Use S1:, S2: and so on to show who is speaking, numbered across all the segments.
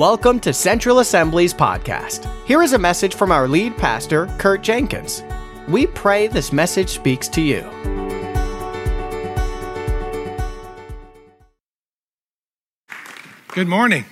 S1: Welcome to Central Assembly's podcast. Here is a message from our lead pastor, Kurt Jenkins. We pray this message speaks to you.
S2: Good morning.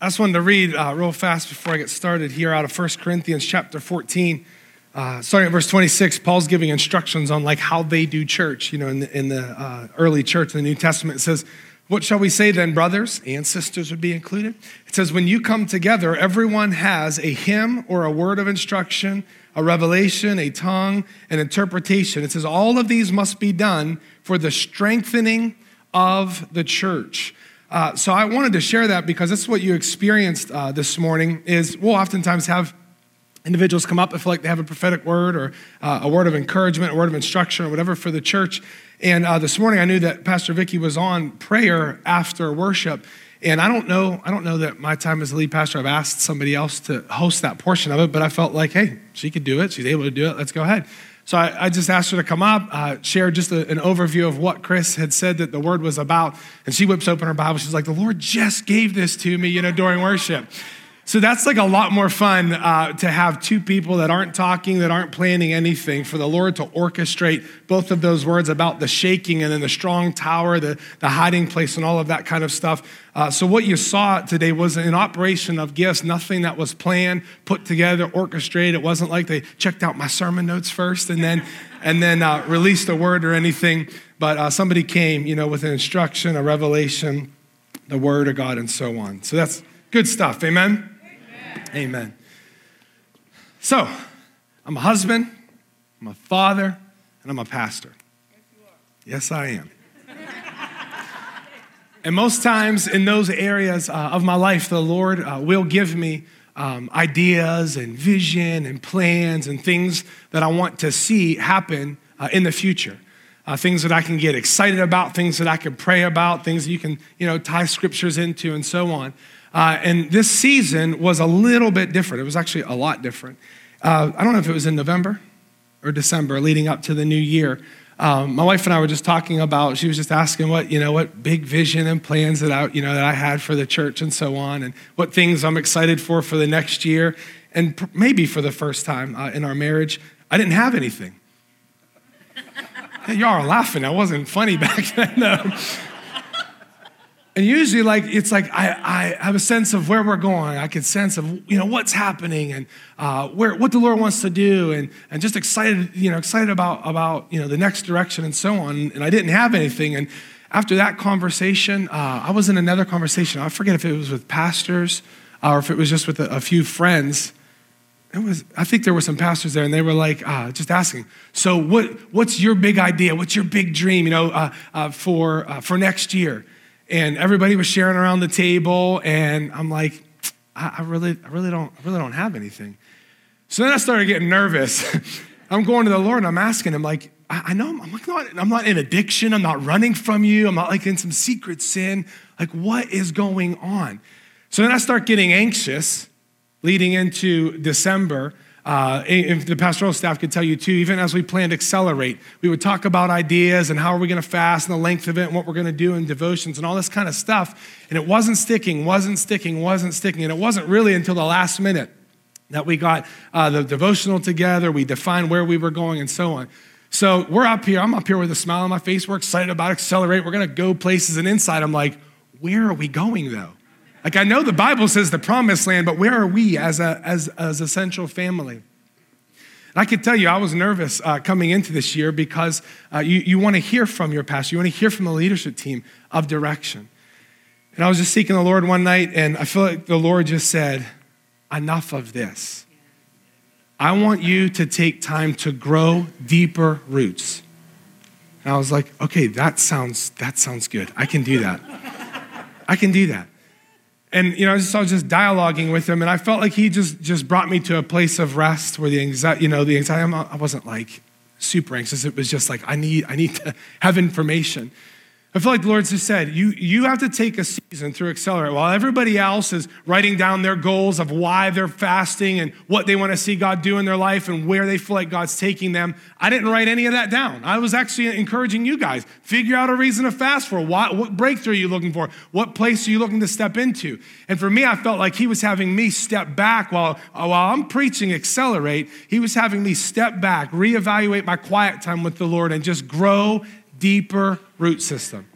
S2: I just wanted to read uh, real fast before I get started here out of 1 Corinthians chapter 14. Uh, starting at verse 26, Paul's giving instructions on like how they do church. You know, in the, in the uh, early church in the New Testament, it says, what shall we say then, brothers and sisters would be included? It says, when you come together, everyone has a hymn or a word of instruction, a revelation, a tongue, an interpretation. It says, all of these must be done for the strengthening of the church. Uh, so I wanted to share that because this is what you experienced uh, this morning is we'll oftentimes have individuals come up and feel like they have a prophetic word or uh, a word of encouragement, a word of instruction, or whatever for the church. And uh, this morning, I knew that Pastor Vicky was on prayer after worship. And I don't know, I don't know that my time as lead pastor, I've asked somebody else to host that portion of it, but I felt like, hey, she could do it. She's able to do it. Let's go ahead. So I, I just asked her to come up, uh, share just a, an overview of what Chris had said that the word was about. And she whips open her Bible. She's like, the Lord just gave this to me, you know, during worship. So that's like a lot more fun uh, to have two people that aren't talking, that aren't planning anything, for the Lord to orchestrate both of those words about the shaking and then the strong tower, the, the hiding place, and all of that kind of stuff. Uh, so, what you saw today was an operation of gifts, nothing that was planned, put together, orchestrated. It wasn't like they checked out my sermon notes first and then, and then uh, released a word or anything. But uh, somebody came, you know, with an instruction, a revelation, the word of God, and so on. So, that's good stuff. Amen. Amen. So, I'm a husband, I'm a father, and I'm a pastor. Yes, I am. and most times in those areas uh, of my life, the Lord uh, will give me um, ideas and vision and plans and things that I want to see happen uh, in the future. Uh, things that I can get excited about, things that I can pray about, things that you can, you know, tie scriptures into, and so on. Uh, and this season was a little bit different. It was actually a lot different. Uh, I don't know if it was in November or December leading up to the new year. Um, my wife and I were just talking about, she was just asking what, you know, what big vision and plans that I, you know, that I had for the church and so on, and what things I'm excited for for the next year. And pr- maybe for the first time uh, in our marriage, I didn't have anything. y'all are laughing. That wasn't funny back then, though. And usually, like it's like I, I have a sense of where we're going. I can sense of you know what's happening and uh, where what the Lord wants to do, and and just excited you know excited about about you know the next direction and so on. And I didn't have anything. And after that conversation, uh, I was in another conversation. I forget if it was with pastors or if it was just with a, a few friends. It was I think there were some pastors there, and they were like uh, just asking. So what what's your big idea? What's your big dream? You know uh, uh, for uh, for next year and everybody was sharing around the table, and I'm like, I, I really, I really don't, I really don't have anything. So then I started getting nervous. I'm going to the Lord and I'm asking him, like, I, I know I'm, I'm, not, I'm not in addiction. I'm not running from you. I'm not like in some secret sin. Like, what is going on? So then I start getting anxious leading into December uh, if the pastoral staff could tell you too, even as we planned Accelerate, we would talk about ideas and how are we going to fast and the length of it and what we're going to do in devotions and all this kind of stuff. And it wasn't sticking, wasn't sticking, wasn't sticking. And it wasn't really until the last minute that we got uh, the devotional together, we defined where we were going, and so on. So we're up here. I'm up here with a smile on my face. We're excited about Accelerate. We're going to go places. And inside, I'm like, where are we going though? Like, I know the Bible says the promised land, but where are we as a, as, as a central family? I can tell you, I was nervous uh, coming into this year because uh, you, you want to hear from your pastor, you want to hear from the leadership team of direction. And I was just seeking the Lord one night, and I feel like the Lord just said, Enough of this. I want you to take time to grow deeper roots. And I was like, okay, that sounds, that sounds good. I can do that. I can do that and you know, I just, I was just dialoguing with him, and I felt like he just just brought me to a place of rest where the anxiety, you know, the anxiety. I wasn't like super anxious. It was just like I need I need to have information. I feel like the Lord just said, you, you have to take a season through Accelerate. While everybody else is writing down their goals of why they're fasting and what they want to see God do in their life and where they feel like God's taking them, I didn't write any of that down. I was actually encouraging you guys, figure out a reason to fast for. What, what breakthrough are you looking for? What place are you looking to step into? And for me, I felt like He was having me step back while, while I'm preaching Accelerate. He was having me step back, reevaluate my quiet time with the Lord, and just grow deeper root system.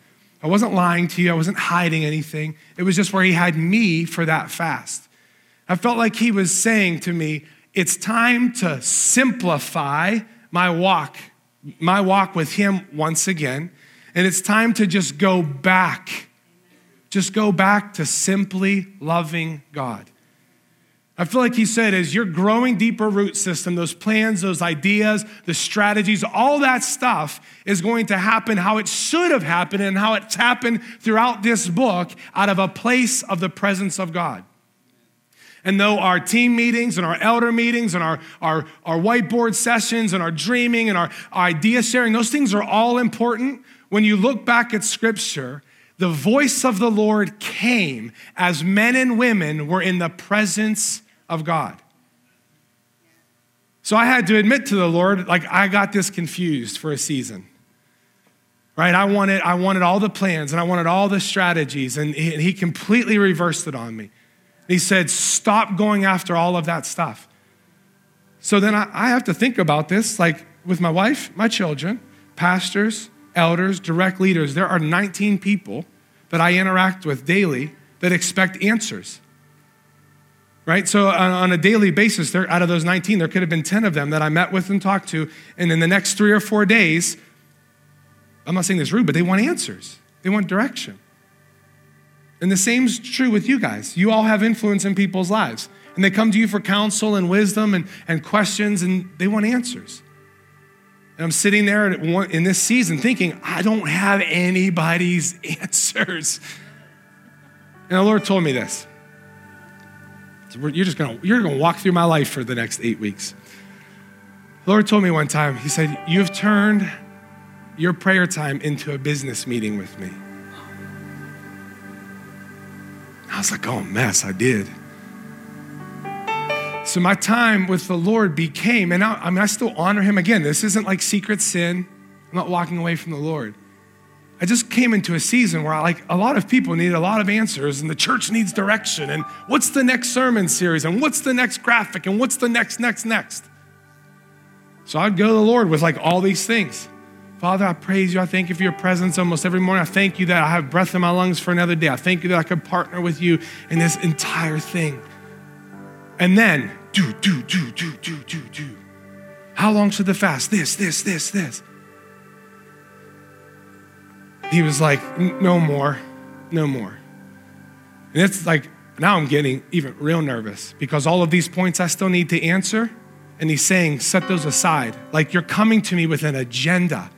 S2: I wasn't lying to you, I wasn't hiding anything. It was just where He had me for that fast. I felt like He was saying to me, It's time to simplify my walk, my walk with Him once again. And it's time to just go back. Just go back to simply loving God. I feel like he said, as you're growing deeper root system, those plans, those ideas, the strategies, all that stuff is going to happen how it should have happened and how it's happened throughout this book out of a place of the presence of God. And though our team meetings and our elder meetings and our, our, our whiteboard sessions and our dreaming and our, our idea sharing, those things are all important, when you look back at scripture, the voice of the Lord came as men and women were in the presence of God. So I had to admit to the Lord, like, I got this confused for a season. Right? I wanted, I wanted all the plans and I wanted all the strategies, and he, and he completely reversed it on me. He said, Stop going after all of that stuff. So then I, I have to think about this, like with my wife, my children, pastors, elders, direct leaders. There are 19 people that I interact with daily that expect answers right? So on, a daily basis, there, out of those 19, there could have been 10 of them that I met with and talked to. And in the next three or four days, I'm not saying this rude, but they want answers, they want direction. And the same's true with you guys. You all have influence in people's lives. And they come to you for counsel and wisdom and, and questions, and they want answers. And I'm sitting there in this season thinking, I don't have anybody's answers. And the Lord told me this you're just gonna, you're gonna walk through my life for the next eight weeks. The Lord told me one time, He said, You've turned your prayer time into a business meeting with me. I was like, oh, mess, I did. So my time with the Lord became, and I, I mean, I still honor Him again. This isn't like secret sin. I'm not walking away from the Lord. Came into a season where like a lot of people need a lot of answers and the church needs direction and what's the next sermon series and what's the next graphic and what's the next next next. So I'd go to the Lord with like all these things. Father, I praise you. I thank you for your presence almost every morning. I thank you that I have breath in my lungs for another day. I thank you that I could partner with you in this entire thing. And then do, do, do, do, do, do, do. How long should the fast? This, this, this, this he was like, no more, no more. And it's like, now I'm getting even real nervous because all of these points I still need to answer. And he's saying, set those aside. Like you're coming to me with an agenda.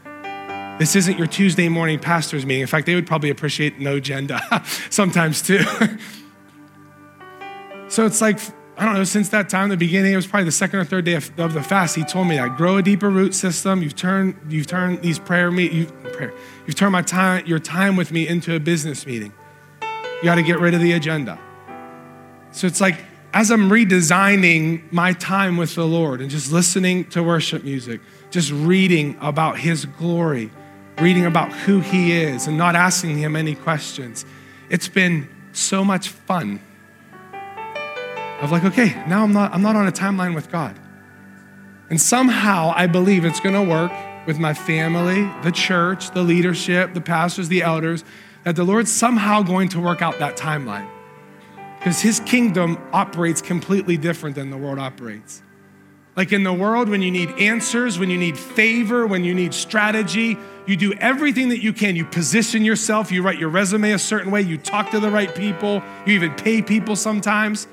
S2: This isn't your Tuesday morning pastor's meeting. In fact, they would probably appreciate no agenda sometimes too. so it's like, I don't know, since that time, the beginning, it was probably the second or third day of, of the fast, he told me that grow a deeper root system. You've turned, you've turned these prayer meet, you, prayer, you've turned my time, your time with me into a business meeting. You got to get rid of the agenda. So it's like, as I'm redesigning my time with the Lord and just listening to worship music, just reading about His glory, reading about who He is, and not asking Him any questions, it's been so much fun of like, okay, now I'm not, I'm not on a timeline with God. And somehow I believe it's going to work with my family, the church, the leadership, the pastors, the elders, that the Lord's somehow going to work out that timeline. Because his kingdom operates completely different than the world operates. Like in the world, when you need answers, when you need favor, when you need strategy, you do everything that you can. You position yourself, you write your resume a certain way, you talk to the right people, you even pay people sometimes.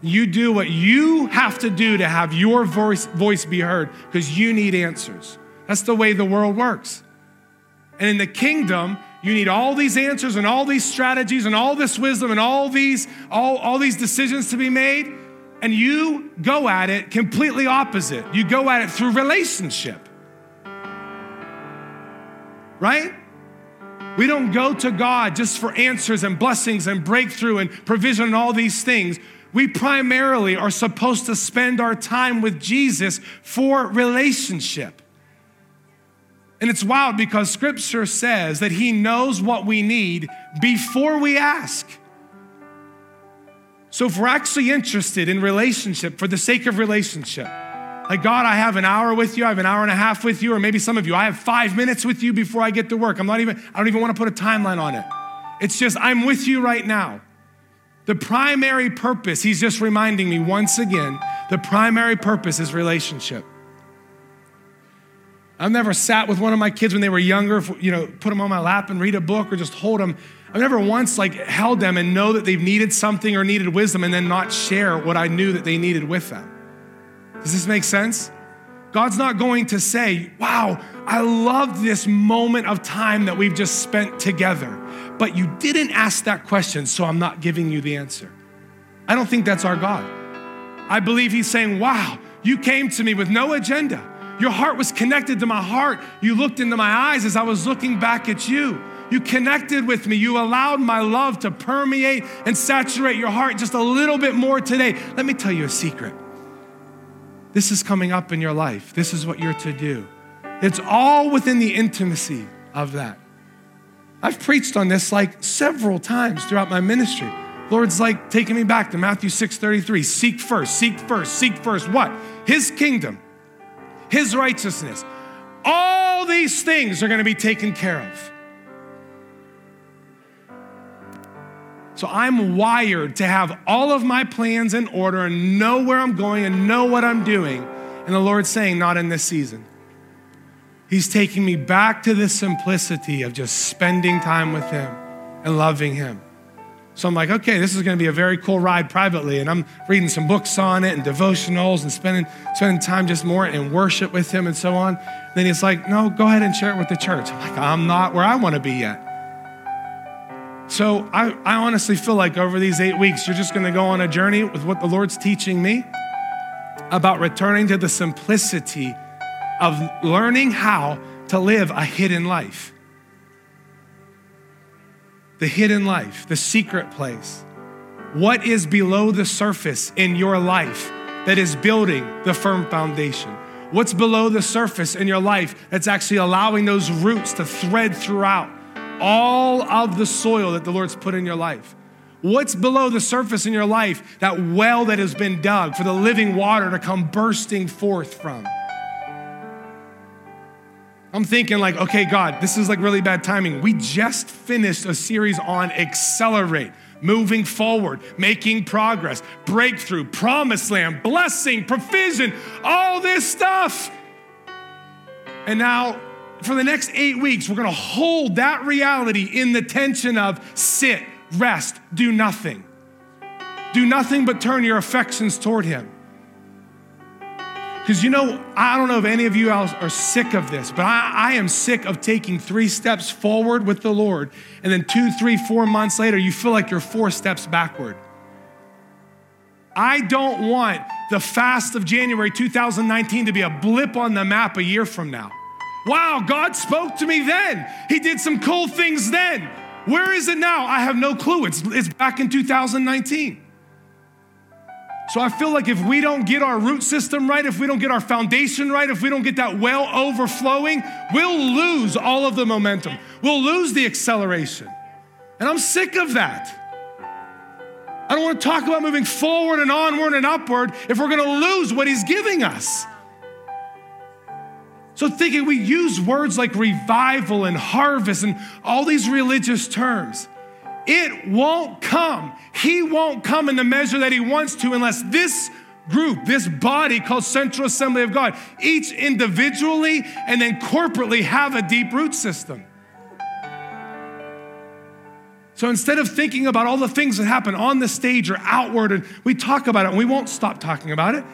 S2: You do what you have to do to have your voice, voice be heard because you need answers. That's the way the world works. And in the kingdom, you need all these answers and all these strategies and all this wisdom and all these, all, all these decisions to be made. And you go at it completely opposite. You go at it through relationship. Right? We don't go to God just for answers and blessings and breakthrough and provision and all these things. We primarily are supposed to spend our time with Jesus for relationship. And it's wild because scripture says that he knows what we need before we ask. So if we're actually interested in relationship for the sake of relationship, like, God, I have an hour with you, I have an hour and a half with you, or maybe some of you, I have five minutes with you before I get to work. I'm not even, I don't even want to put a timeline on it. It's just, I'm with you right now. The primary purpose, he's just reminding me once again, the primary purpose is relationship. I've never sat with one of my kids when they were younger, you know, put them on my lap and read a book or just hold them. I've never once like held them and know that they've needed something or needed wisdom and then not share what I knew that they needed with them. Does this make sense? God's not going to say, Wow, I love this moment of time that we've just spent together, but you didn't ask that question, so I'm not giving you the answer. I don't think that's our God. I believe He's saying, Wow, you came to me with no agenda. Your heart was connected to my heart. You looked into my eyes as I was looking back at you. You connected with me. You allowed my love to permeate and saturate your heart just a little bit more today. Let me tell you a secret. This is coming up in your life. This is what you're to do. It's all within the intimacy of that. I've preached on this like several times throughout my ministry. Lord's like taking me back to Matthew 6:33. Seek first, seek first, seek first what? His kingdom, his righteousness. All these things are going to be taken care of. So I'm wired to have all of my plans in order and know where I'm going and know what I'm doing. And the Lord's saying, not in this season. He's taking me back to the simplicity of just spending time with Him and loving Him. So I'm like, okay, this is going to be a very cool ride privately. And I'm reading some books on it and devotionals and spending, spending time just more in worship with Him and so on. then He's like, no, go ahead and share it with the church. I'm like, I'm not where I want to be yet. So I, I honestly feel like over these eight weeks, you're just going to go on a journey with what the Lord's teaching me about returning to the simplicity of learning how to live a hidden life. The hidden life, the secret place. What is below the surface in your life that is building the firm foundation? What's below the surface in your life that's actually allowing those roots to thread throughout? all of the soil that the Lord's put in your life. What's below the surface in your life, that well that has been dug for the living water to come bursting forth from? I'm thinking, like, okay, God, this is like really bad timing. We just finished a series on accelerate, moving forward, making progress, breakthrough, promised land, blessing, provision, all this stuff. And now for the next eight weeks, we're gonna hold that reality in the tension of sit, rest, do nothing. Do nothing but turn your affections toward Him. Because you know, I don't know if any of you else are sick of this, but I, I, am sick of taking three steps forward with the Lord, and then two, three, four months later, you feel like you're four steps backward. I don't want the fast of January 2019 to be a blip on the map a year from now. Wow, God spoke to me then. He did some cool things then. Where is it now? I have no clue. It's, it's back in 2019. So I feel like if we don't get our root system right, if we don't get our foundation right, if we don't get that well overflowing, we'll lose all of the momentum. We'll lose the acceleration. And I'm sick of that. I don't want to talk about moving forward and onward and upward if we're going to lose what He's giving us. So, thinking we use words like revival and harvest and all these religious terms. It won't come. He won't come in the measure that He wants to unless this group, this body called Central Assembly of God, each individually and then corporately have a deep root system. So instead of thinking about all the things that happen on the stage or outward, and we talk about it, and we won't stop talking about it.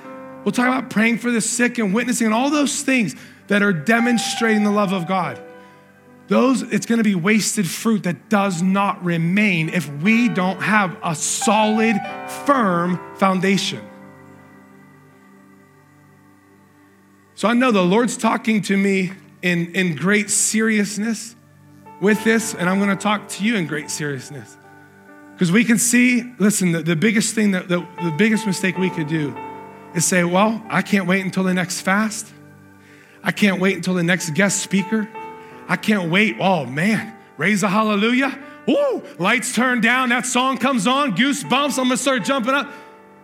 S2: We'll talk about praying for the sick and witnessing and all those things that are demonstrating the love of God. Those, it's gonna be wasted fruit that does not remain if we don't have a solid, firm foundation. So I know the Lord's talking to me in, in great seriousness with this, and I'm going to talk to you in great seriousness. Because we can see, listen, the, the biggest thing that the, the biggest mistake we could do is say, well, I can't wait until the next fast. I can't wait until the next guest speaker. I can't wait. Oh man, raise a hallelujah. Woo, lights turn down, that song comes on, goosebumps, I'm gonna start jumping up.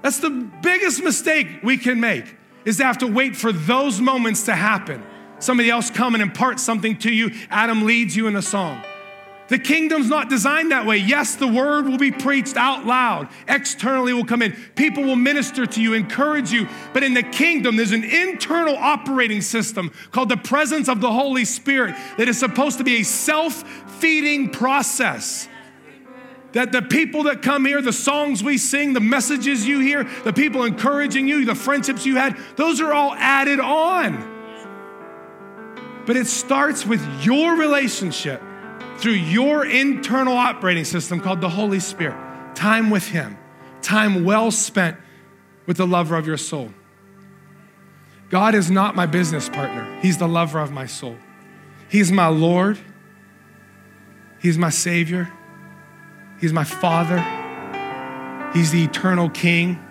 S2: That's the biggest mistake we can make is to have to wait for those moments to happen. Somebody else come and impart something to you. Adam leads you in a song. The kingdom's not designed that way. Yes, the word will be preached out loud. Externally will come in. People will minister to you, encourage you. But in the kingdom, there's an internal operating system called the presence of the Holy Spirit that is supposed to be a self feeding process. That the people that come here, the songs we sing, the messages you hear, the people encouraging you, the friendships you had, those are all added on. But it starts with your relationship through your internal operating system called the Holy Spirit. Time with Him, time well spent with the lover of your soul. God is not my business partner, He's the lover of my soul. He's my Lord, He's my Savior, He's my Father, He's the eternal King,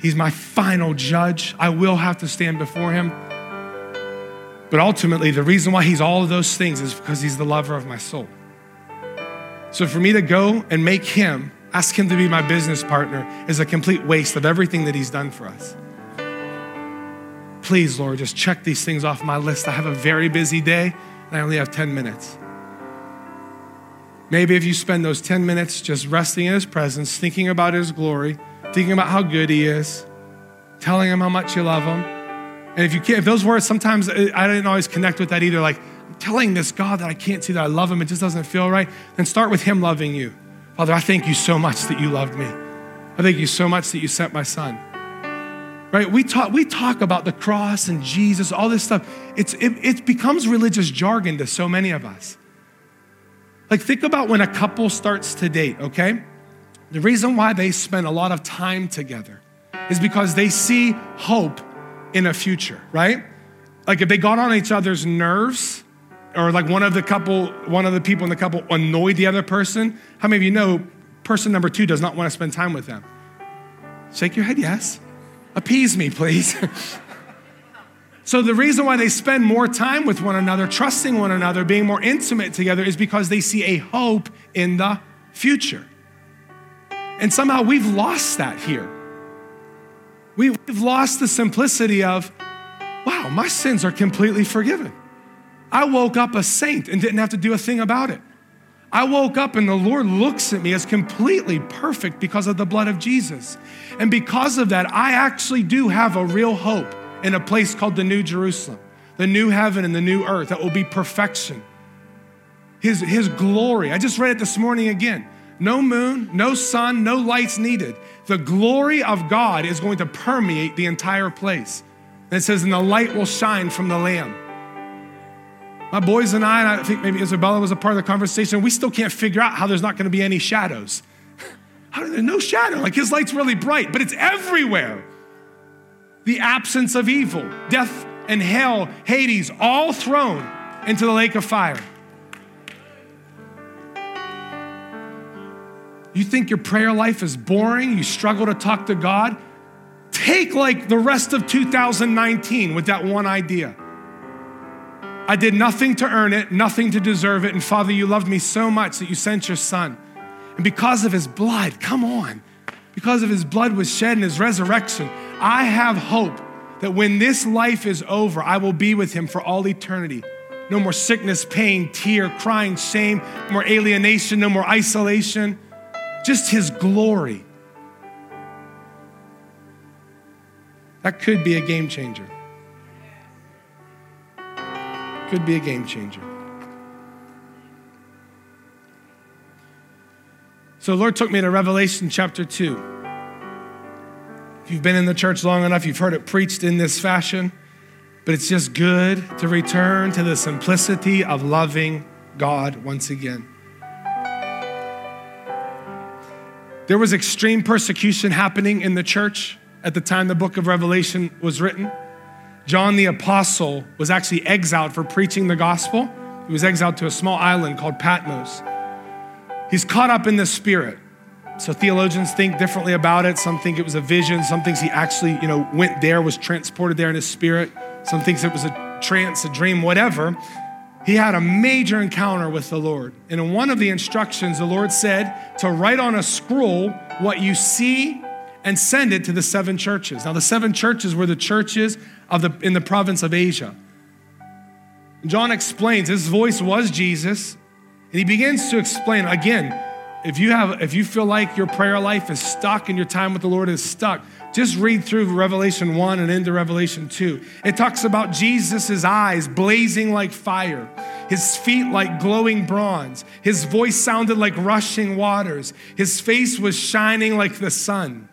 S2: He's my final judge. I will have to stand before Him. But ultimately, the reason why he's all of those things is because he's the lover of my soul. So for me to go and make him, ask him to be my business partner, is a complete waste of everything that he's done for us. Please, Lord, just check these things off my list. I have a very busy day and I only have 10 minutes. Maybe if you spend those 10 minutes just resting in his presence, thinking about his glory, thinking about how good he is, telling him how much you love him, and if you can't, if those words, sometimes uh, I didn't always connect with that either. Like, I'm telling this God that I can't see that I love him, it just doesn't feel right. Then start with him loving you. Father, I thank you so much that you loved me. I thank you so much that you sent my son. Right? We talk, we talk about the cross and Jesus, all this stuff. It's, it, it becomes religious jargon to so many of us. Like, think about when a couple starts to date, okay? The reason why they spend a lot of time together is because they see hope in a future, right? Like if they got on each other's nerves, or like one of the couple, one of the people in the couple annoyed the other person, how many of you know person number two does not want to spend time with them? Shake your head, yes. Appease me, please. so the reason why they spend more time with one another, trusting one another, being more intimate together is because they see a hope in the future. And somehow we've lost that here. We've lost the simplicity of, wow, my sins are completely forgiven. I woke up a saint and didn't have to do a thing about it. I woke up and the Lord looks at me as completely perfect because of the blood of Jesus. And because of that, I actually do have a real hope in a place called the New Jerusalem, the new heaven and the new earth that will be perfection. His, his glory. I just read it this morning again. No moon, no sun, no lights needed. The glory of God is going to permeate the entire place. And it says, and the light will shine from the Lamb. My boys and I, and I think maybe Isabella was a part of the conversation, we still can't figure out how there's not going to be any shadows. How there's no shadow? Like his light's really bright, but it's everywhere. The absence of evil, death and hell, Hades, all thrown into the lake of fire. You think your prayer life is boring? You struggle to talk to God? Take like the rest of 2019 with that one idea. I did nothing to earn it, nothing to deserve it. And Father, you loved me so much that you sent your son. And because of his blood, come on, because of his blood was shed and his resurrection, I have hope that when this life is over, I will be with him for all eternity. No more sickness, pain, tear, crying, shame, no more alienation, no more isolation just His glory. That could be a game changer. Could be a game changer. So, Lord took me to Revelation chapter 2. If you've been in the church long enough, you've heard it preached in this fashion, but it's just good to return to the simplicity of loving God once again. There was extreme persecution happening in the church at the time the book of Revelation was written. John the Apostle was actually exiled for preaching the gospel He was exiled to a small island called Patmos. He's caught up in the spirit. So theologians think differently about it. Some think it was a vision. Some thinks he actually, you know, went there, was transported there in his spirit. Some thinks it was a trance, a dream, whatever. He had a major encounter with the Lord. And in one of the instructions, the Lord said to write on a scroll what you see and send it to the seven churches. Now, the seven churches were the churches of the, in the province of Asia. John explains his voice was Jesus, and he begins to explain again if you have if you feel like your prayer life is stuck and your time with the Lord is stuck, just read through Revelation 1 and into Revelation 2. It talks about Jesus' eyes blazing like fire, his feet like glowing bronze, his voice sounded like rushing waters, his face was shining like the sun.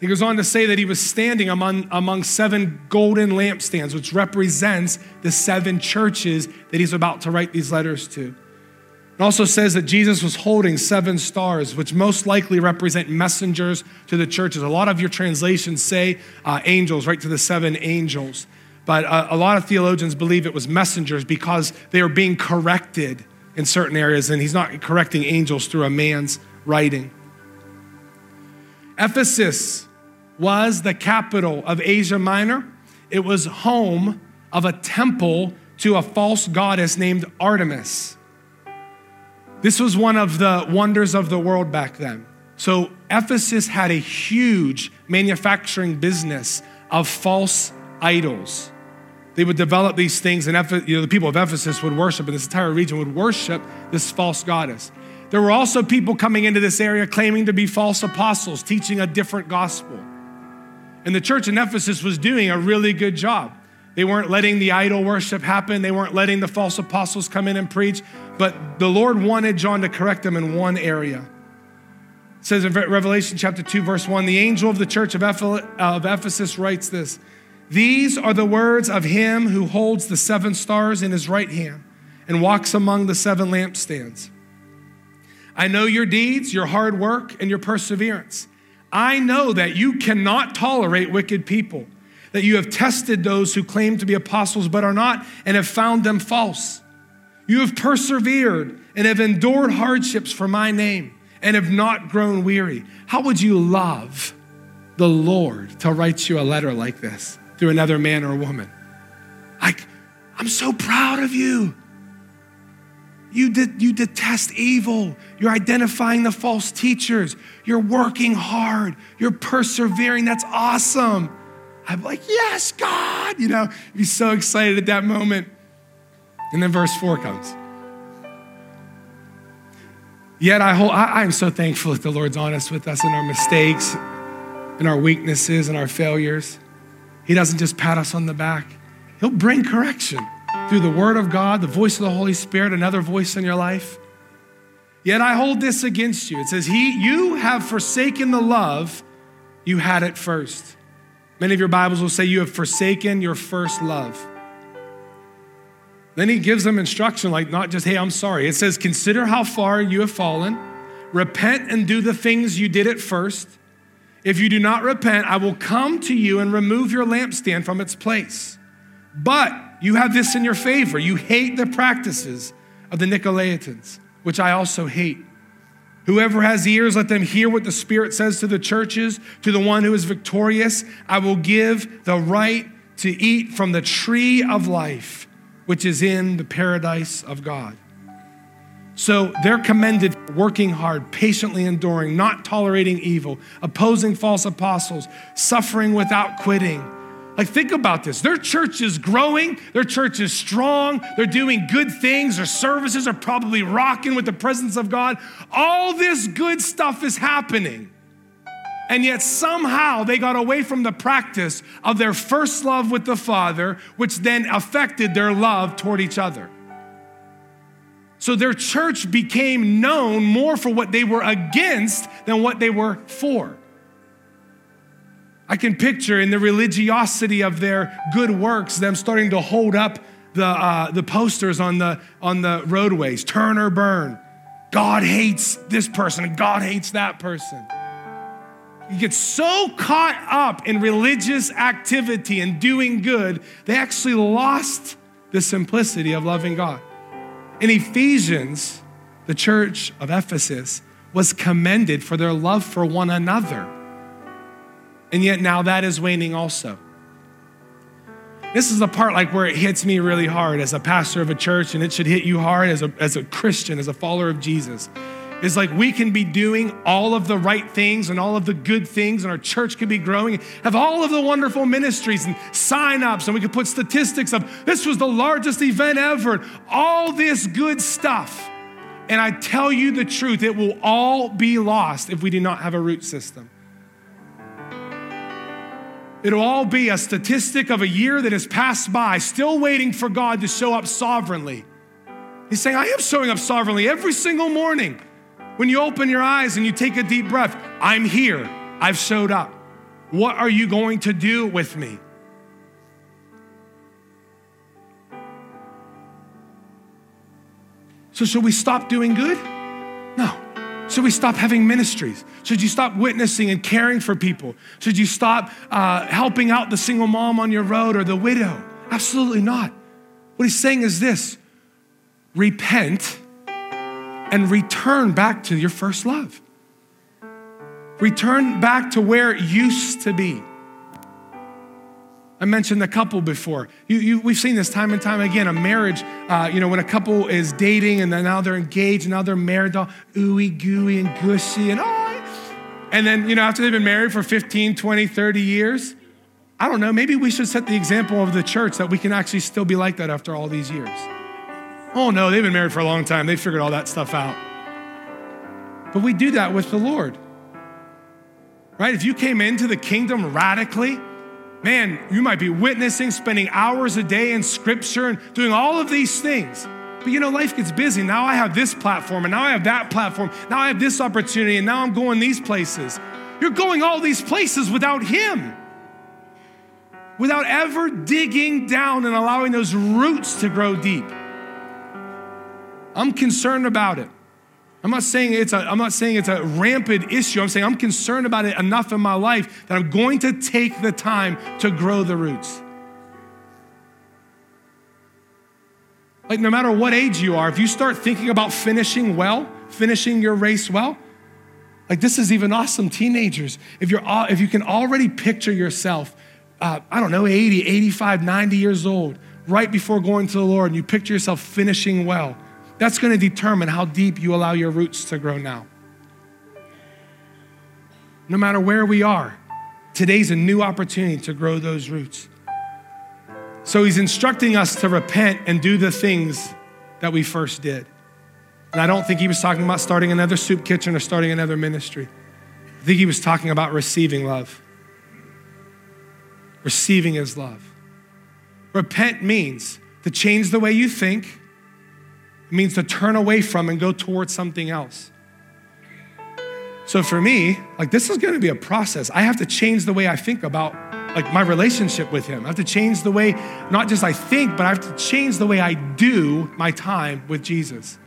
S2: He goes on to say that he was standing among, among seven golden lampstands, which represents the seven churches that he's about to write these letters to. It also says that Jesus was holding seven stars, which most likely represent messengers to the churches. A lot of your translations say uh, angels, right to the seven angels. But uh, a lot of theologians believe it was messengers because they are being corrected in certain areas, and he's not correcting angels through a man's writing. Ephesus was the capital of Asia Minor. It was home of a temple to a false goddess named Artemis. This was one of the wonders of the world back then. So, Ephesus had a huge manufacturing business of false idols. They would develop these things, and you know, the people of Ephesus would worship, and this entire region would worship this false goddess. There were also people coming into this area claiming to be false apostles, teaching a different gospel. And the church in Ephesus was doing a really good job. They weren't letting the idol worship happen. They weren't letting the false apostles come in and preach. But the Lord wanted John to correct them in one area. It says in Revelation chapter 2, verse 1 the angel of the church of Ephesus writes this These are the words of him who holds the seven stars in his right hand and walks among the seven lampstands. I know your deeds, your hard work, and your perseverance. I know that you cannot tolerate wicked people that you have tested those who claim to be apostles but are not and have found them false. You have persevered and have endured hardships for my name and have not grown weary. How would you love the Lord to write you a letter like this through another man or woman? Like, I'm so proud of you. You, de- you detest evil. You're identifying the false teachers. You're working hard. You're persevering. That's awesome. I'm like, yes, God, you know, be so excited at that moment. And then verse four comes. Yet I, hold, I, I am so thankful that the Lord's honest with us in our mistakes, and our weaknesses, and our failures. He doesn't just pat us on the back, He'll bring correction through the Word of God, the voice of the Holy Spirit, another voice in your life. Yet I hold this against you. It says, He, you have forsaken the love you had at first. Many of your Bibles will say you have forsaken your first love. Then he gives them instruction, like not just, hey, I'm sorry. It says, consider how far you have fallen, repent and do the things you did at first. If you do not repent, I will come to you and remove your lampstand from its place. But you have this in your favor you hate the practices of the Nicolaitans, which I also hate. Whoever has ears, let them hear what the Spirit says to the churches. To the one who is victorious, I will give the right to eat from the tree of life, which is in the paradise of God. So they're commended for working hard, patiently enduring, not tolerating evil, opposing false apostles, suffering without quitting like, think about this. Their church is growing, their church is strong, they're doing good things, their services are probably rocking with the presence of God. All this good stuff is happening. And yet, somehow, they got away from the practice of their first love with the Father, which then affected their love toward each other. So, their church became known more for what they were against than what they were for. I can picture in the religiosity of their good works, them starting to hold up the, uh, the posters on the, on the roadways turn or burn. God hates this person and God hates that person. You get so caught up in religious activity and doing good, they actually lost the simplicity of loving God. In Ephesians, the church of Ephesus was commended for their love for one another. And yet now that is waning also. This is the part like where it hits me really hard as a pastor of a church, and it should hit you hard as a, as a Christian, as a follower of Jesus. Is like we can be doing all of the right things and all of the good things, and our church can be growing, have all of the wonderful ministries and sign ups, and we can put statistics of this was the largest event ever, all this good stuff. And I tell you the truth, it will all be lost if we do not have a root system. It'll all be a statistic of a year that has passed by, still waiting for God to show up sovereignly. He's saying, I am showing up sovereignly every single morning. When you open your eyes and you take a deep breath, I'm here. I've showed up. What are you going to do with me? So, should we stop doing good? No. Should we stop having ministries? Should you stop witnessing and caring for people? Should you stop uh, helping out the single mom on your road or the widow? Absolutely not. What he's saying is this repent and return back to your first love. Return back to where it used to be. I mentioned the couple before. You, you, we've seen this time and time again. A marriage, uh, you know, when a couple is dating and then now they're engaged and now they're married, all ooey gooey and gushy and oh. And then, you know, after they've been married for 15, 20, 30 years, I don't know, maybe we should set the example of the church that we can actually still be like that after all these years. Oh no, they've been married for a long time. They figured all that stuff out. But we do that with the Lord. Right? If you came into the kingdom radically, man, you might be witnessing, spending hours a day in scripture and doing all of these things. But you know, life gets busy. Now I have this platform, and now I have that platform. Now I have this opportunity, and now I'm going these places. You're going all these places without Him, without ever digging down and allowing those roots to grow deep. I'm concerned about it. I'm not saying it's a, I'm not saying it's a rampant issue. I'm saying I'm concerned about it enough in my life that I'm going to take the time to grow the roots. Like no matter what age you are, if you start thinking about finishing well, finishing your race well, like this is even awesome teenagers. If you're if you can already picture yourself uh, I don't know 80, 85, 90 years old right before going to the Lord and you picture yourself finishing well that's going to determine how deep you allow your roots to grow now. No matter where we are, today's a new opportunity to grow those roots. So he's instructing us to repent and do the things that we first did. And I don't think he was talking about starting another soup kitchen or starting another ministry. I think he was talking about receiving love. Receiving his love. Repent means to change the way you think means to turn away from and go towards something else. So for me, like this is going to be a process. I have to change the way I think about like my relationship with him. I have to change the way not just I think, but I have to change the way I do my time with Jesus.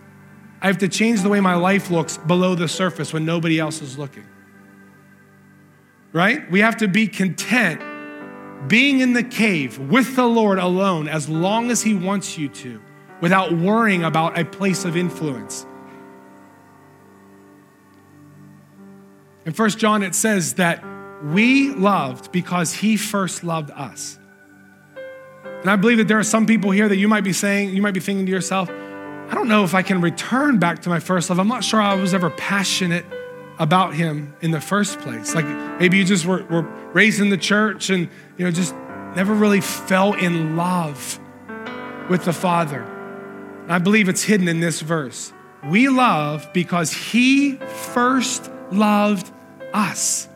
S2: I have to change the way my life looks below the surface when nobody else is looking. Right? We have to be content being in the cave with the Lord alone as long as he wants you to without worrying about a place of influence. In First John, it says that we loved because he first loved us. And I believe that there are some people here that you might be saying, you might be thinking to yourself, I don't know if I can return back to my first love. I'm not sure I was ever passionate about him in the first place. Like maybe you just were, were raised in the church and you know just never really fell in love with the Father. I believe it's hidden in this verse. We love because he first loved us.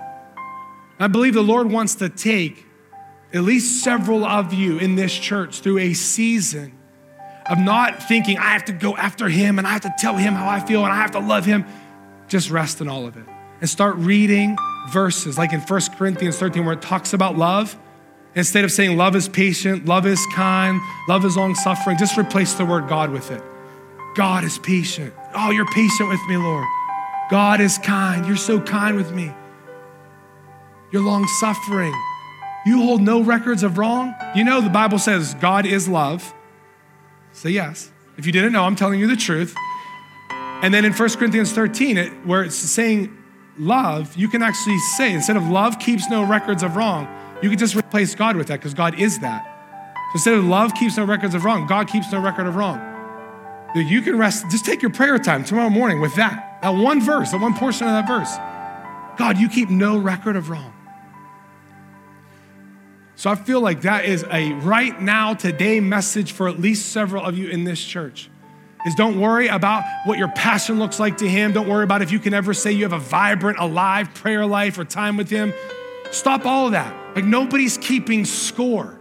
S2: I believe the Lord wants to take at least several of you in this church through a season of not thinking, I have to go after him and I have to tell him how I feel and I have to love him. Just rest in all of it and start reading verses like in 1 Corinthians 13 where it talks about love Instead of saying love is patient, love is kind, love is long suffering, just replace the word God with it. God is patient. Oh, you're patient with me, Lord. God is kind. You're so kind with me. You're long suffering. You hold no records of wrong. You know, the Bible says God is love. Say yes. If you didn't know, I'm telling you the truth. And then in 1 Corinthians 13, it, where it's saying love, you can actually say, instead of love keeps no records of wrong, you can just replace God with that because God is that. So instead of love keeps no records of wrong, God keeps no record of wrong. You can rest, just take your prayer time tomorrow morning with that. That one verse, that one portion of that verse. God, you keep no record of wrong. So I feel like that is a right now, today message for at least several of you in this church. Is don't worry about what your passion looks like to Him. Don't worry about if you can ever say you have a vibrant, alive prayer life or time with Him. Stop all of that. Like nobody's keeping score.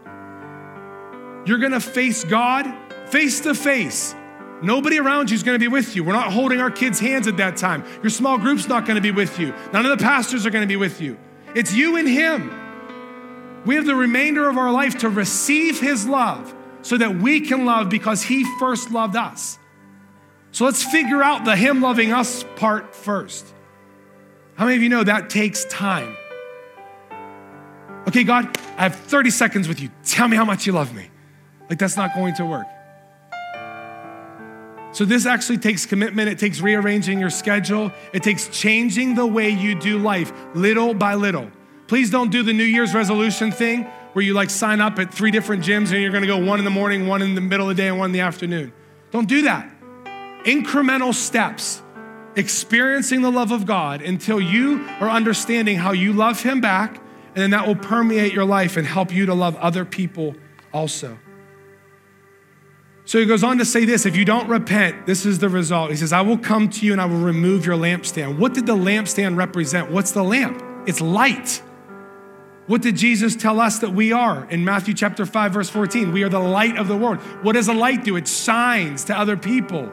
S2: You're gonna face God face to face. Nobody around you is going to be with you. We're not holding our kids' hands at that time. Your small group's not going to be with you. None of the pastors are going to be with you. It's you and Him. We have the remainder of our life to receive His love so that we can love because He first loved us. So let's figure out the Him loving us part first. How many of you know that takes time? Okay, God, I have 30 seconds with you. Tell me how much you love me. Like, that's not going to work. So, this actually takes commitment. It takes rearranging your schedule. It takes changing the way you do life little by little. Please don't do the New Year's resolution thing where you like sign up at three different gyms and you're gonna go one in the morning, one in the middle of the day, and one in the afternoon. Don't do that. Incremental steps, experiencing the love of God until you are understanding how you love Him back, and then that will permeate your life and help you to love other people also. So he goes on to say this if you don't repent, this is the result. He says, I will come to you and I will remove your lampstand. What did the lampstand represent? What's the lamp? It's light. What did Jesus tell us that we are in Matthew chapter 5 verse 14? We are the light of the world. What does a light do? It shines to other people.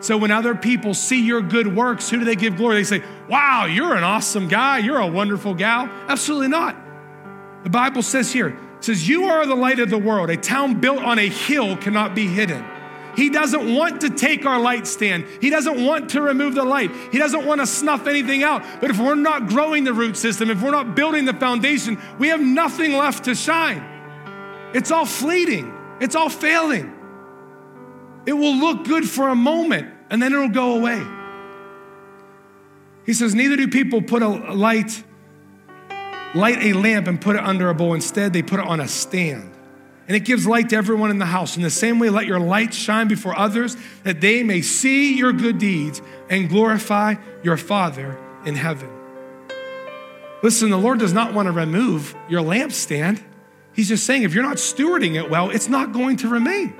S2: So when other people see your good works, who do they give glory? They say, "Wow, you're an awesome guy. You're a wonderful gal." Absolutely not. The Bible says here, it says, You are the light of the world. A town built on a hill cannot be hidden. He doesn't want to take our light stand. He doesn't want to remove the light. He doesn't want to snuff anything out. But if we're not growing the root system, if we're not building the foundation, we have nothing left to shine. It's all fleeting, it's all failing. It will look good for a moment and then it'll go away. He says, Neither do people put a light light a lamp and put it under a bowl. Instead, they put it on a stand. And it gives light to everyone in the house. In the same way, let your light shine before others that they may see your good deeds and glorify your Father in heaven. Listen, the Lord does not want to remove your lampstand. He's just saying if you're not stewarding it well, it's not going to remain.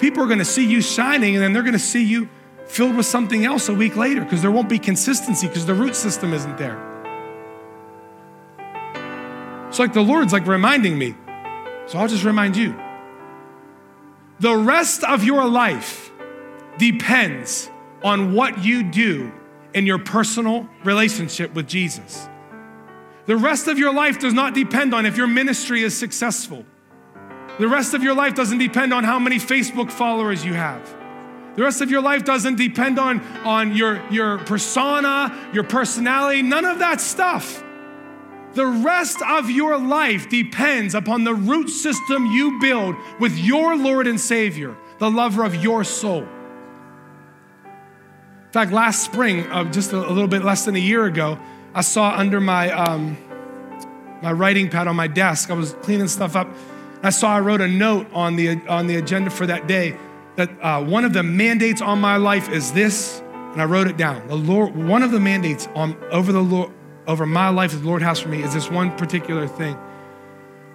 S2: People are going to see you shining and then they're going to see you filled with something else a week later because there won't be consistency because the root system isn't there. It's like the Lord's like reminding me. So I'll just remind you. The rest of your life depends on what you do in your personal relationship with Jesus. The rest of your life does not depend on if your ministry is successful. The rest of your life doesn't depend on how many Facebook followers you have. The rest of your life doesn't depend on, on your, your persona, your personality, none of that stuff. The rest of your life depends upon the root system you build with your Lord and Savior, the lover of your soul. In fact, last spring, uh, just a, little bit less than a year ago, I saw under my, um, my writing pad on my desk, I was cleaning stuff up. I saw I wrote a note on the, on the agenda for that day that uh, one of the mandates on my life is this, and I wrote it down. The Lord, one of the mandates on, over the Lord, over my life the Lord has for me is this one particular thing.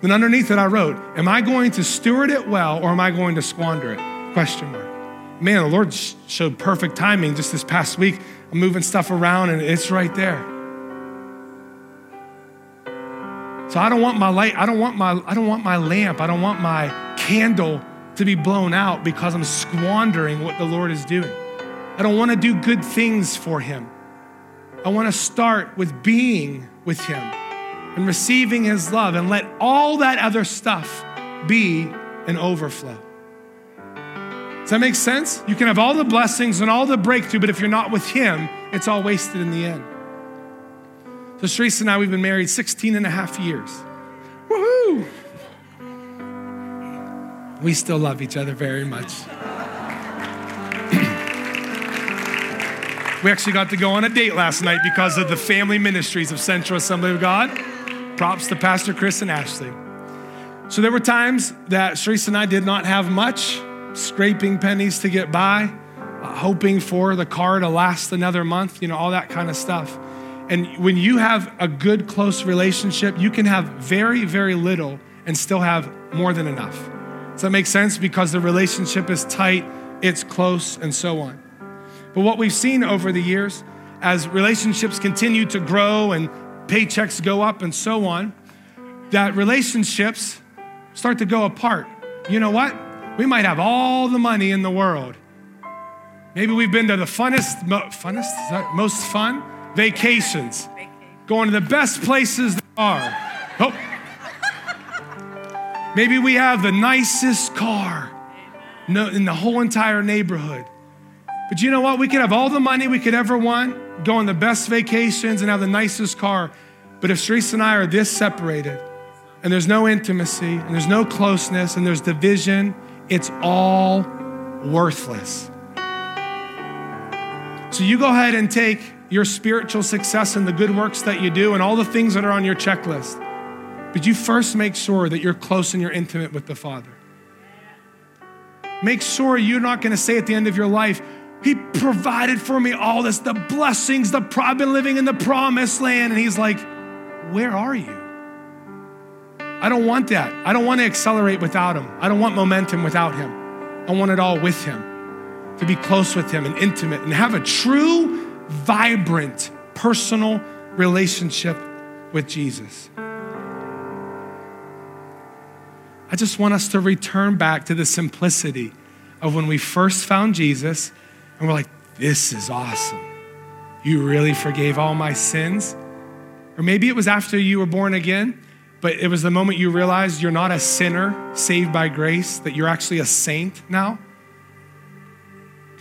S2: Then underneath it, I wrote, Am I going to steward it well or am I going to squander it? Question mark. Man, the Lord showed perfect timing just this past week. I'm moving stuff around and it's right there. So I don't want my light, I don't want my, I don't want my lamp, I don't want my candle to be blown out because I'm squandering what the Lord is doing. I don't want to do good things for Him. I want to start with being with Him and receiving His love and let all that other stuff be an overflow. Does that make sense? You can have all the blessings and all the breakthrough, but if you're not with Him, it's all wasted in the end. So Sharice and I, we've been married 16 and a half years. Woohoo! We still love each other very much. we actually got to go on a date last night because of the family ministries of Central Assembly of God. Props to Pastor Chris and Ashley. So there were times that Sharice and I did not have much, scraping pennies to get by, uh, hoping for the car to last another month, you know, all that kind of stuff. And when you have a good, close relationship, you can have very, very little and still have more than enough. Does that make sense? Because the relationship is tight, it's close, and so on. But what we've seen over the years, as relationships continue to grow and paychecks go up and so on, that relationships start to go apart. You know what? We might have all the money in the world. Maybe we've been to the funnest, mo- funnest, most fun vacations, going to the best places there are. Oh. Maybe we have the nicest car in the whole entire neighborhood. But you know what? We could have all the money we could ever want, go on the best vacations, and have the nicest car. But if Sharice and I are this separated, and there's no intimacy, and there's no closeness, and there's division, it's all worthless. So you go ahead and take your spiritual success and the good works that you do and all the things that are on your checklist. But you first make sure that you're close and you're intimate with the Father. Make sure you're not going to say at the end of your life, he provided for me all this, the blessings, the I've been living in the promised land. And he's like, Where are you? I don't want that. I don't want to accelerate without him. I don't want momentum without him. I want it all with him, to be close with him and intimate and have a true, vibrant, personal relationship with Jesus. I just want us to return back to the simplicity of when we first found Jesus and we're like, this is awesome. You really forgave all my sins? Or maybe it was after you were born again, but it was the moment you realized you're not a sinner saved by grace, that you're actually a saint now.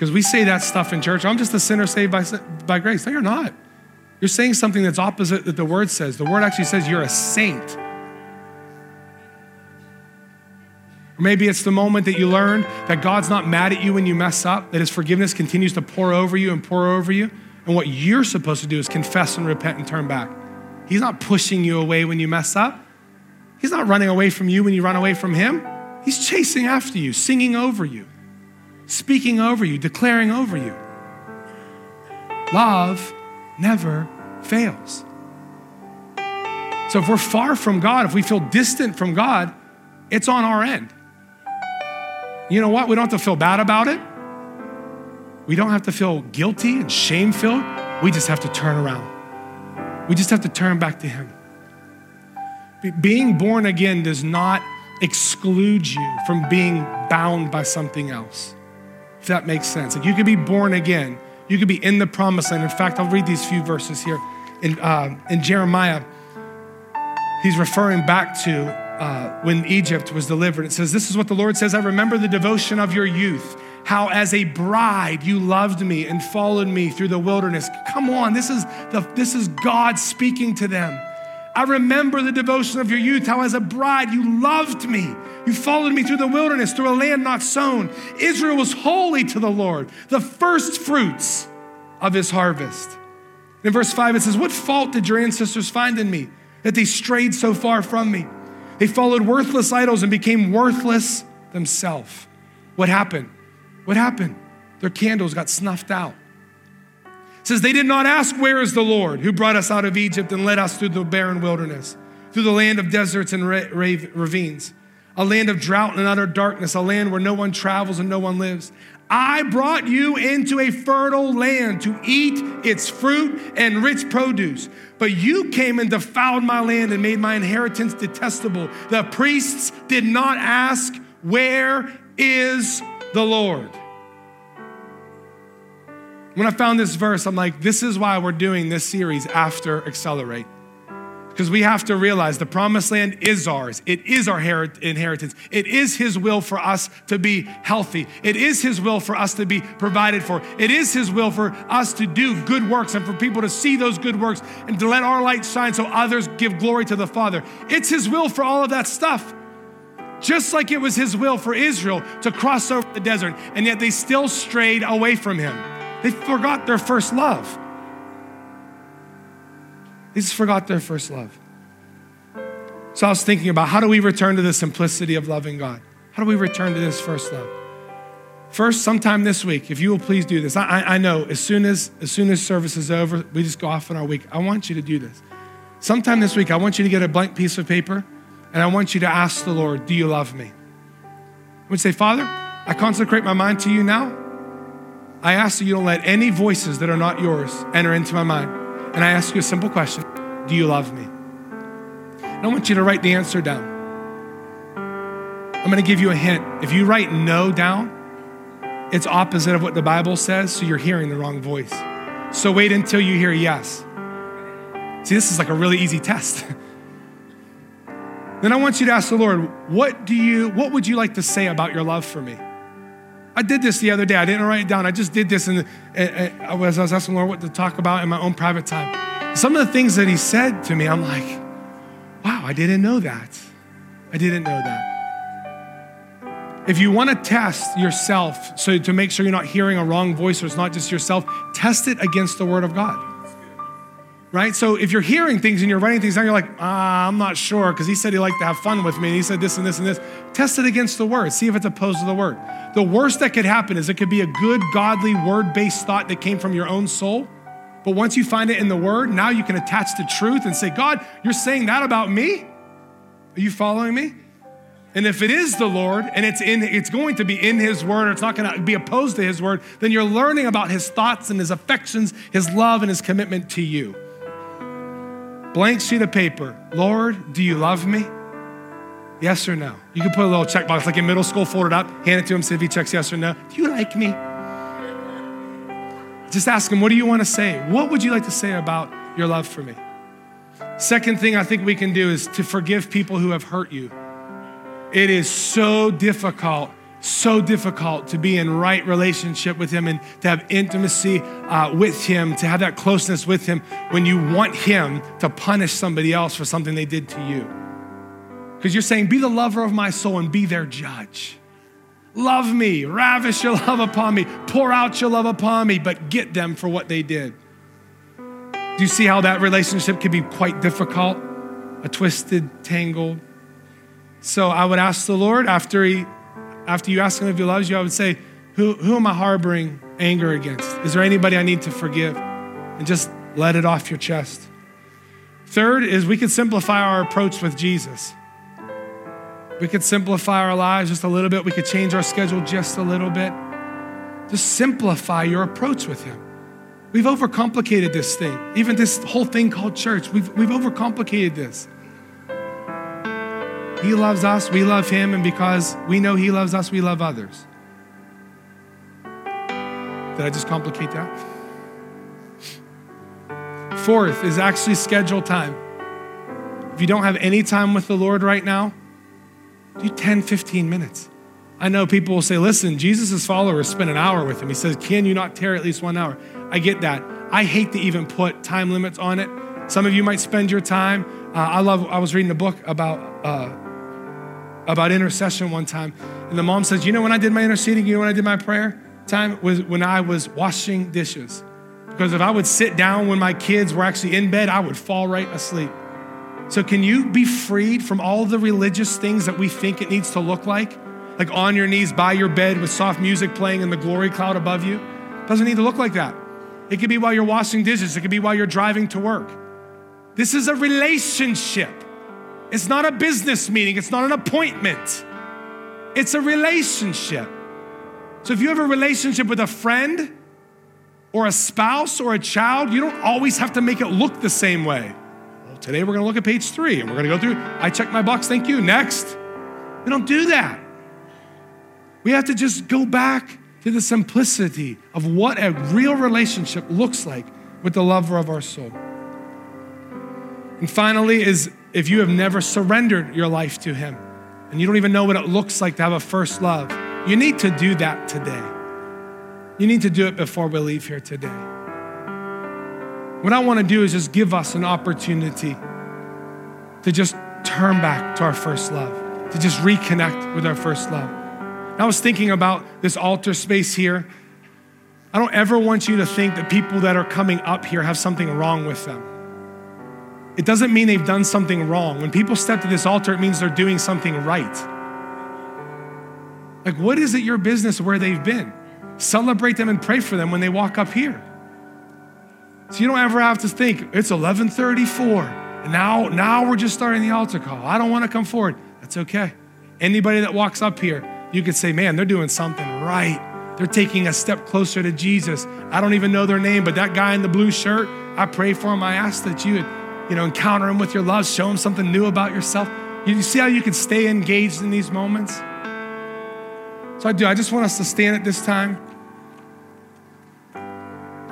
S2: Because we say that stuff in church. I'm just a sinner saved by, by grace. No, you're not. You're saying something that's opposite that the word says. The word actually says you're a saint. Or maybe it's the moment that you learn that God's not mad at you when you mess up, that His forgiveness continues to pour over you and pour over you. And what you're supposed to do is confess and repent and turn back. He's not pushing you away when you mess up. He's not running away from you when you run away from Him. He's chasing after you, singing over you, speaking over you, declaring over you. Love never fails. So if we're far from God, if we feel distant from God, it's on our end. You know what? We don't have to feel bad about it. We don't have to feel guilty and shame filled. We just have to turn around. We just have to turn back to Him. Being born again does not exclude you from being bound by something else, if that makes sense. Like you could be born again, you could be in the promised land. In fact, I'll read these few verses here. In, uh, in Jeremiah, he's referring back to uh, when Egypt was delivered. It says, This is what the Lord says I remember the devotion of your youth, how as a bride you loved me and followed me through the wilderness. Come on, this is, the, this is God speaking to them. I remember the devotion of your youth, how as a bride you loved me. You followed me through the wilderness, through a land not sown. Israel was holy to the Lord, the first fruits of his harvest. In verse 5, it says, What fault did your ancestors find in me that they strayed so far from me? They followed worthless idols and became worthless themselves. What happened? What happened? Their candles got snuffed out. Says, They did not ask, Where is the Lord who brought us out of Egypt and led us through the barren wilderness, through the land of deserts and ravines, a land of drought and utter darkness, a land where no one travels and no one lives. I brought you into a fertile land to eat its fruit and rich produce. But you came and defiled my land and made my inheritance detestable. The priests did not ask, Where is the Lord? When I found this verse, I'm like, This is why we're doing this series after Accelerate. Because we have to realize the promised land is ours. It is our inheritance. It is His will for us to be healthy. It is His will for us to be provided for. It is His will for us to do good works and for people to see those good works and to let our light shine so others give glory to the Father. It's His will for all of that stuff. Just like it was His will for Israel to cross over the desert, and yet they still strayed away from Him. They forgot their first love. They just forgot their first love. So I was thinking about how do we return to the simplicity of loving God? How do we return to this first love? First, sometime this week, if you will please do this. I, I know as soon as as soon as service is over, we just go off in our week. I want you to do this. Sometime this week, I want you to get a blank piece of paper and I want you to ask the Lord, Do you love me? I would say, Father, I consecrate my mind to you now. I ask that you don't let any voices that are not yours enter into my mind. And I ask you a simple question Do you love me? And I want you to write the answer down. I'm going to give you a hint. If you write no down, it's opposite of what the Bible says, so you're hearing the wrong voice. So wait until you hear yes. See, this is like a really easy test. then I want you to ask the Lord, what do you what would you like to say about your love for me? I did this the other day. I didn't write it down. I just did this and, I was, I was asking Lord what to talk about in my own private time. Some of the things that he said to me, I'm like, wow, I didn't know that. I didn't know that. If you want to test yourself so to make sure you're not hearing a wrong voice or it's not just yourself, test it against the word of God. Right? So if you're hearing things and you're writing things down, you're like, ah, I'm not sure because he said he liked to have fun with me and he said this and this and this. Test it against the word. See if it's opposed to the word. The worst that could happen is it could be a good, godly, word based thought that came from your own soul. But once you find it in the word, now you can attach the truth and say, God, you're saying that about me? Are you following me? And if it is the Lord and it's in it's going to be in his word or it's not going to be opposed to his word, then you're learning about his thoughts and his affections, his love and his commitment to you. Blank sheet of paper. Lord, do you love me? Yes or no? You can put a little checkbox like in middle school, fold it up, hand it to him, see if he checks yes or no. Do you like me? Just ask him, what do you want to say? What would you like to say about your love for me? Second thing I think we can do is to forgive people who have hurt you. It is so difficult, so difficult to be in right relationship with Him and to have intimacy uh, with Him, to have that closeness with Him when you want Him to punish somebody else for something they did to you. Because you're saying, Be the lover of my soul and be their judge. Love me, ravish your love upon me, pour out your love upon me, but get them for what they did. Do you see how that relationship can be quite difficult? A twisted, tangled, so I would ask the Lord after he, after you ask him if he loves you, I would say, who, who am I harboring anger against? Is there anybody I need to forgive? And just let it off your chest. Third is we could simplify our approach with Jesus. We could simplify our lives just a little bit. We could change our schedule just a little bit. Just simplify your approach with Him. We've overcomplicated this thing. Even this whole thing called church, we've, we've overcomplicated this. He loves us, we love Him, and because we know He loves us, we love others. Did I just complicate that? Fourth is actually schedule time. If you don't have any time with the Lord right now, do 10, 15 minutes. I know people will say, listen, Jesus' followers spend an hour with him. He says, can you not tear at least one hour? I get that. I hate to even put time limits on it. Some of you might spend your time. Uh, I love, I was reading a book about uh, about intercession one time. And the mom says, You know when I did my interceding, you know when I did my prayer time? Was when I was washing dishes. Because if I would sit down when my kids were actually in bed, I would fall right asleep. So, can you be freed from all the religious things that we think it needs to look like? Like on your knees by your bed with soft music playing and the glory cloud above you? It doesn't need to look like that. It could be while you're washing dishes, it could be while you're driving to work. This is a relationship. It's not a business meeting, it's not an appointment, it's a relationship. So if you have a relationship with a friend or a spouse or a child, you don't always have to make it look the same way. Well, today we're gonna look at page three and we're gonna go through, I checked my box, thank you, next. We don't do that. We have to just go back to the simplicity of what a real relationship looks like with the lover of our soul. And finally, is if you have never surrendered your life to Him and you don't even know what it looks like to have a first love, you need to do that today. You need to do it before we leave here today. What I want to do is just give us an opportunity to just turn back to our first love, to just reconnect with our first love. I was thinking about this altar space here. I don't ever want you to think that people that are coming up here have something wrong with them. It doesn't mean they've done something wrong. When people step to this altar, it means they're doing something right. Like, what is it your business where they've been? Celebrate them and pray for them when they walk up here. So you don't ever have to think, it's 1134. And now, now we're just starting the altar call. I don't want to come forward. That's okay. Anybody that walks up here, you could say, man, they're doing something right. They're taking a step closer to Jesus. I don't even know their name, but that guy in the blue shirt, I pray for him. I ask that you would, you know, encounter him with your love, show him something new about yourself. You see how you can stay engaged in these moments? So I do. I just want us to stand at this time.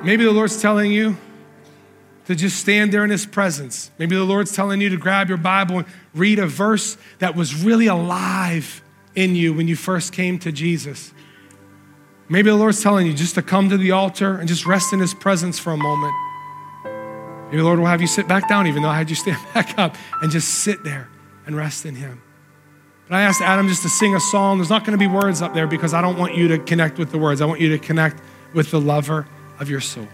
S2: Maybe the Lord's telling you to just stand there in His presence. Maybe the Lord's telling you to grab your Bible and read a verse that was really alive in you when you first came to Jesus. Maybe the Lord's telling you just to come to the altar and just rest in His presence for a moment. Maybe the Lord will have you sit back down, even though I had you stand back up, and just sit there and rest in Him. But I asked Adam just to sing a song. There's not going to be words up there because I don't want you to connect with the words. I want you to connect with the lover of your soul.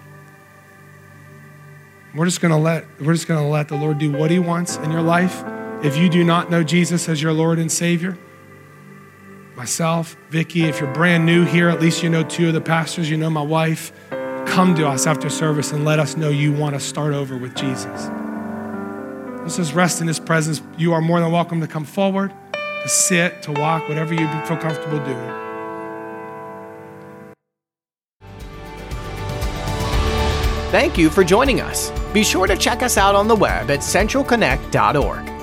S2: We're just going to let we're just going to let the Lord do what he wants in your life. If you do not know Jesus as your Lord and Savior, myself, Vicky, if you're brand new here, at least you know two of the pastors, you know my wife, come to us after service and let us know you want to start over with Jesus. Let's just rest in his presence. You are more than welcome to come forward, to sit, to walk, whatever you feel comfortable doing.
S1: Thank you for joining us. Be sure to check us out on the web at centralconnect.org.